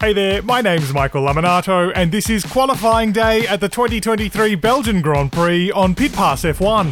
Hey there, my name's Michael Laminato, and this is qualifying day at the 2023 Belgian Grand Prix on Pit Pass F1.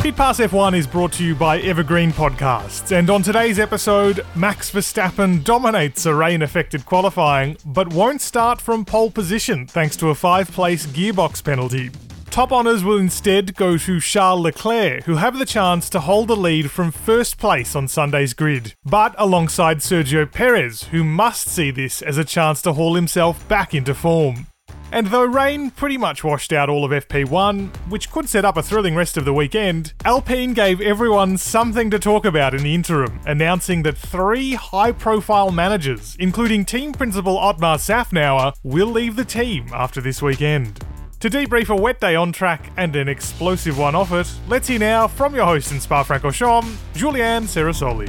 Pit Pass F1 is brought to you by Evergreen Podcasts, and on today's episode, Max Verstappen dominates a rain affected qualifying, but won't start from pole position thanks to a five place gearbox penalty. Top honours will instead go to Charles Leclerc, who have the chance to hold the lead from first place on Sunday's grid, but alongside Sergio Perez, who must see this as a chance to haul himself back into form. And though rain pretty much washed out all of FP1, which could set up a thrilling rest of the weekend, Alpine gave everyone something to talk about in the interim, announcing that three high profile managers, including team principal Otmar Szafnauer, will leave the team after this weekend. To debrief a wet day on track and an explosive one off it, let's hear now from your host in Spa Francorchamps, Julianne Cerasoli.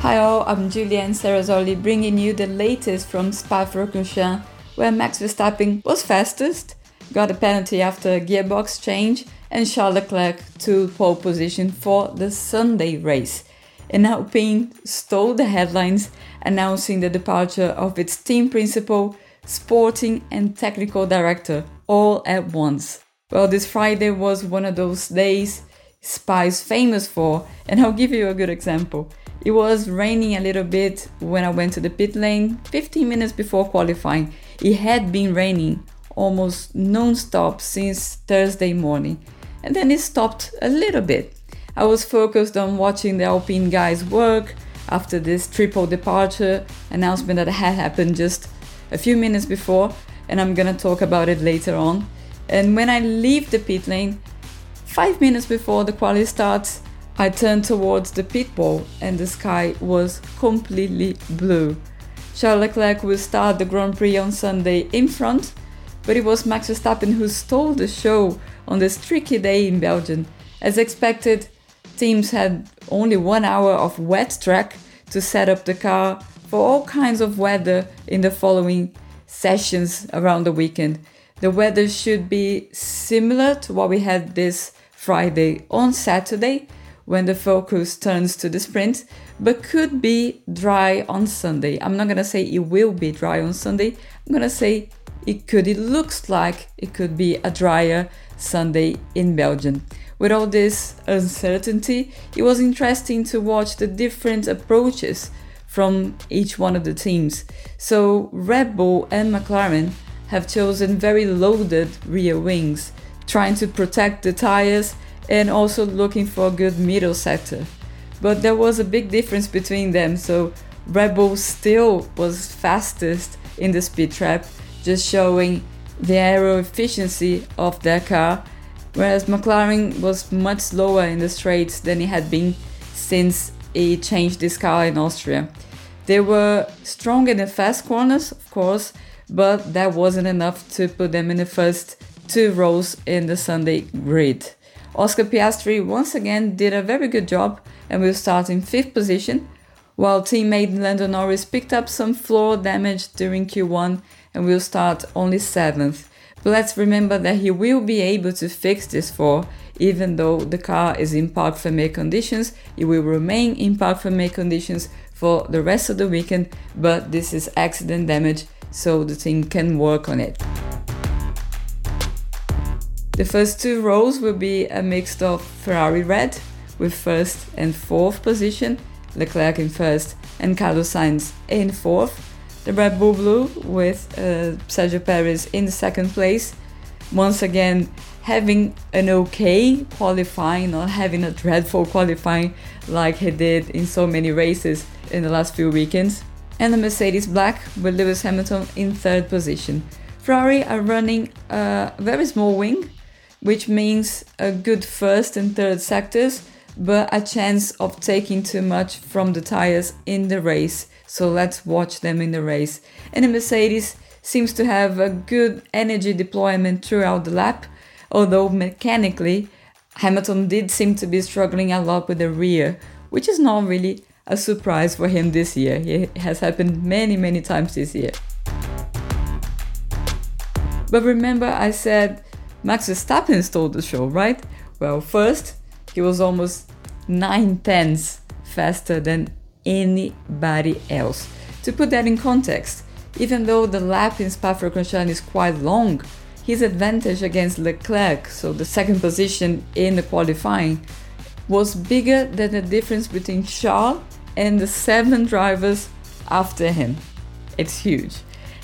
Hi all, I'm Julianne Cerasoli bringing you the latest from Spa-Francorchamps where Max Verstappen was fastest, got a penalty after a gearbox change and Charles Leclerc to pole position for the Sunday race. And now Alpine stole the headlines announcing the departure of its team principal, sporting and technical director all at once. Well, this Friday was one of those days Spa famous for, and I'll give you a good example. It was raining a little bit when I went to the pit lane 15 minutes before qualifying. It had been raining almost non stop since Thursday morning, and then it stopped a little bit. I was focused on watching the Alpine guys work after this triple departure announcement that had happened just a few minutes before, and I'm gonna talk about it later on. And when I leave the pit lane, five minutes before the quali starts, I turned towards the pit wall and the sky was completely blue. Charles Leclerc will start the Grand Prix on Sunday in front, but it was Max Verstappen who stole the show on this tricky day in Belgium. As expected, teams had only one hour of wet track to set up the car for all kinds of weather in the following sessions around the weekend. The weather should be similar to what we had this Friday on Saturday, when the focus turns to the sprint, but could be dry on Sunday. I'm not gonna say it will be dry on Sunday, I'm gonna say it could, it looks like it could be a drier Sunday in Belgium. With all this uncertainty, it was interesting to watch the different approaches from each one of the teams. So, Red Bull and McLaren have chosen very loaded rear wings, trying to protect the tires and also looking for a good middle sector. But there was a big difference between them, so Red Bull still was fastest in the speed trap, just showing the aero efficiency of their car, whereas McLaren was much slower in the straights than it had been since he changed this car in Austria. They were strong in the fast corners, of course, but that wasn't enough to put them in the first two rows in the Sunday grid. Oscar Piastri once again did a very good job and will start in fifth position, while teammate Lando Norris picked up some floor damage during Q1 and will start only seventh. But let's remember that he will be able to fix this floor, even though the car is in parc fermé conditions, it will remain in parc fermé conditions for the rest of the weekend, but this is accident damage, so the team can work on it. The first two rows will be a mix of Ferrari red with first and fourth position, Leclerc in first and Carlos Sainz in fourth. The Red Bull blue with uh, Sergio Perez in the second place. Once again, having an okay qualifying, not having a dreadful qualifying like he did in so many races in the last few weekends. And the Mercedes black with Lewis Hamilton in third position. Ferrari are running a very small wing, which means a good first and third sectors, but a chance of taking too much from the tires in the race. So let's watch them in the race. And the Mercedes seems to have a good energy deployment throughout the lap, although mechanically Hamilton did seem to be struggling a lot with the rear, which is not really a surprise for him this year. It has happened many, many times this year. But remember, I said Max Verstappen stole the show, right? Well, first, he was almost 9 tenths faster than anybody else. To put that in context, even though the lap in Spa-Francorchamps is quite long, his advantage against Leclerc, so the second position in the qualifying, was bigger than the difference between Charles and the seven drivers after him. It's huge.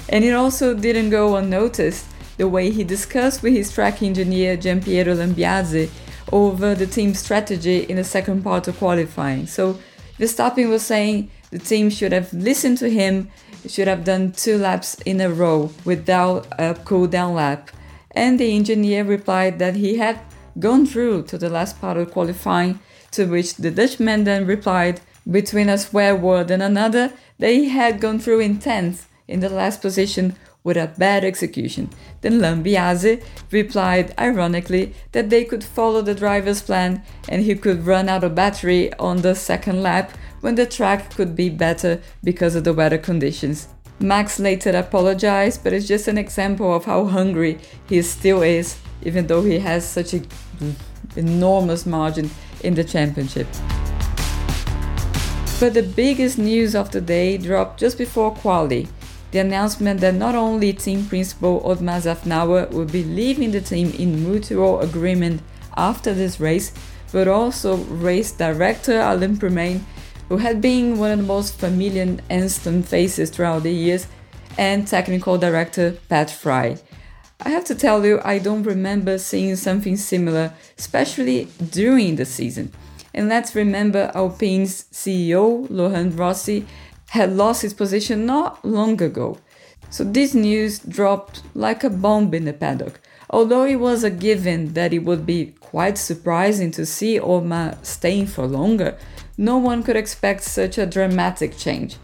And it also didn't go unnoticed the way he discussed with his track engineer Giampiero Lambiase over the team's strategy in the second part of qualifying. So Verstappen was saying the team should have listened to him, should have done two laps in a row without a cool down lap. And the engineer replied that he had gone through to the last part of qualifying, to which the Dutchman then replied, between a swear word and another, he had gone through in 10th in the last position with a bad execution. Then Lambiase replied ironically that they could follow the driver's plan and he could run out of battery on the second lap when the track could be better because of the weather conditions. Max later apologized, but it's just an example of how hungry he still is, even though he has such an enormous margin in the championship. But the biggest news of the day dropped just before quali. The announcement that not only team principal Otmar Szafnauer will be leaving the team in mutual agreement after this race, but also race director Alan Permane, who had been one of the most familiar Enstone faces throughout the years, and technical director Pat Fry. I have to tell you, I don't remember seeing something similar, especially during the season. And let's remember Alpine's CEO, Laurent Rossi, had lost his position not long ago. So this news dropped like a bomb in the paddock. Although it was a given that it would be quite surprising to see Otmar staying for longer, no one could expect such a dramatic change.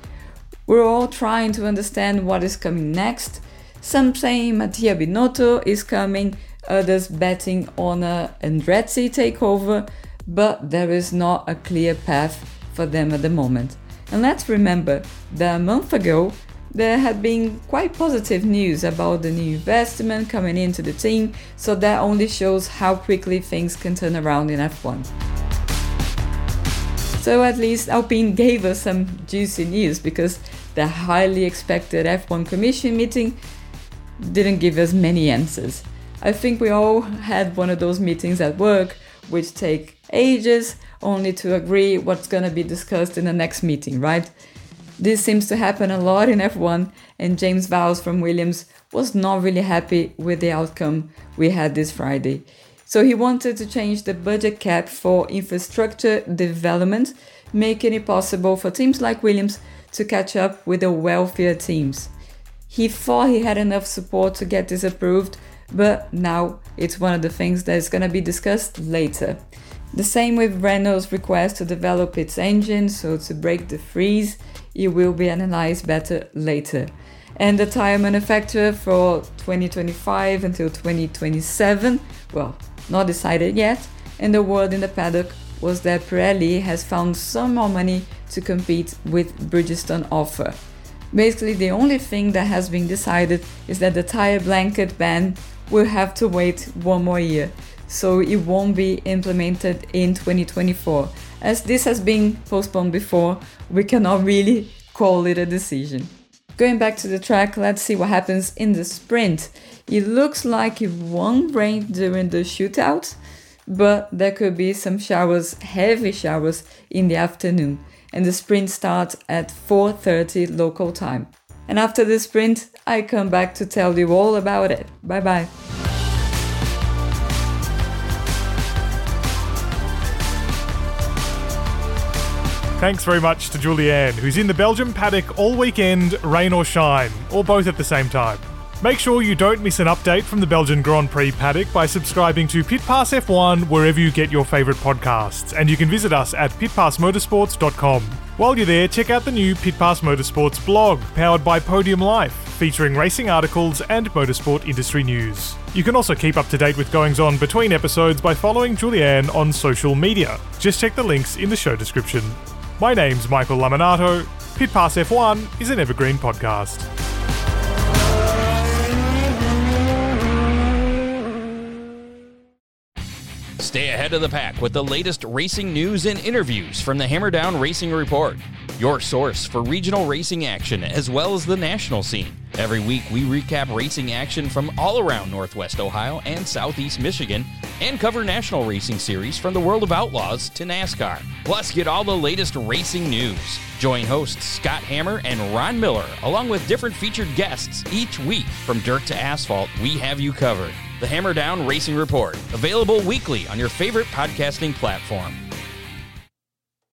We're all trying to understand what is coming next. Some saying Mattia Binotto is coming, others betting on a Andretti takeover, but there is not a clear path for them at the moment. And let's remember that a month ago there had been quite positive news about the new investment coming into the team, so that only shows how quickly things can turn around in F1. So at least Alpine gave us some juicy news because the highly expected F1 Commission meeting didn't give us many answers. I think we all had one of those meetings at work which take ages only to agree what's going to be discussed in the next meeting, right? This seems to happen a lot in F1, and James Vowles from Williams was not really happy with the outcome we had this Friday. So he wanted to change the budget cap for infrastructure development, making it possible for teams like Williams to catch up with the wealthier teams. He thought he had enough support to get this approved, but now it's one of the things that is going to be discussed later. The same with Renault's request to develop its engine, so to break the freeze, it will be analyzed better later. And the tire manufacturer for 2025 until 2027, well, not decided yet, and the word in the paddock was that Pirelli has found some more money to compete with Bridgestone offer. Basically, the only thing that has been decided is that the tire blanket ban will have to wait one more year, so it won't be implemented in 2024. As this has been postponed before, we cannot really call it a decision. Going back to the track, let's see what happens in the sprint. It looks like it won't rain during the shootout, but there could be some showers, heavy showers in the afternoon, and the sprint starts at 4:30 local time. And after the sprint, I come back to tell you all about it. Bye bye. Thanks very much to Julianne, who's in the Belgium paddock all weekend, rain or shine, or both at the same time. Make sure you don't miss an update from the Belgian Grand Prix paddock by subscribing to Pit Pass F1 wherever you get your favourite podcasts, and you can visit us at pitpassmotorsports.com. While you're there, check out the new Pit Pass Motorsports blog, powered by Podium Life, featuring racing articles and motorsport industry news. You can also keep up to date with goings on between episodes by following Julianne on social media. Just check the links in the show description. My name's Michael Laminato. Pit Pass F1 is an evergreen podcast. Stay ahead of the pack with the latest racing news and interviews from the Hammer Down Racing Report, your source for regional racing action as well as the national scene. Every week, we recap racing action from all around Northwest Ohio and Southeast Michigan and cover national racing series from the world of outlaws to NASCAR. Plus, get all the latest racing news. Join hosts Scott Hammer and Ron Miller, along with different featured guests each week. From dirt to asphalt, we have you covered. The Hammer Down Racing Report, available weekly on your favorite podcasting platform.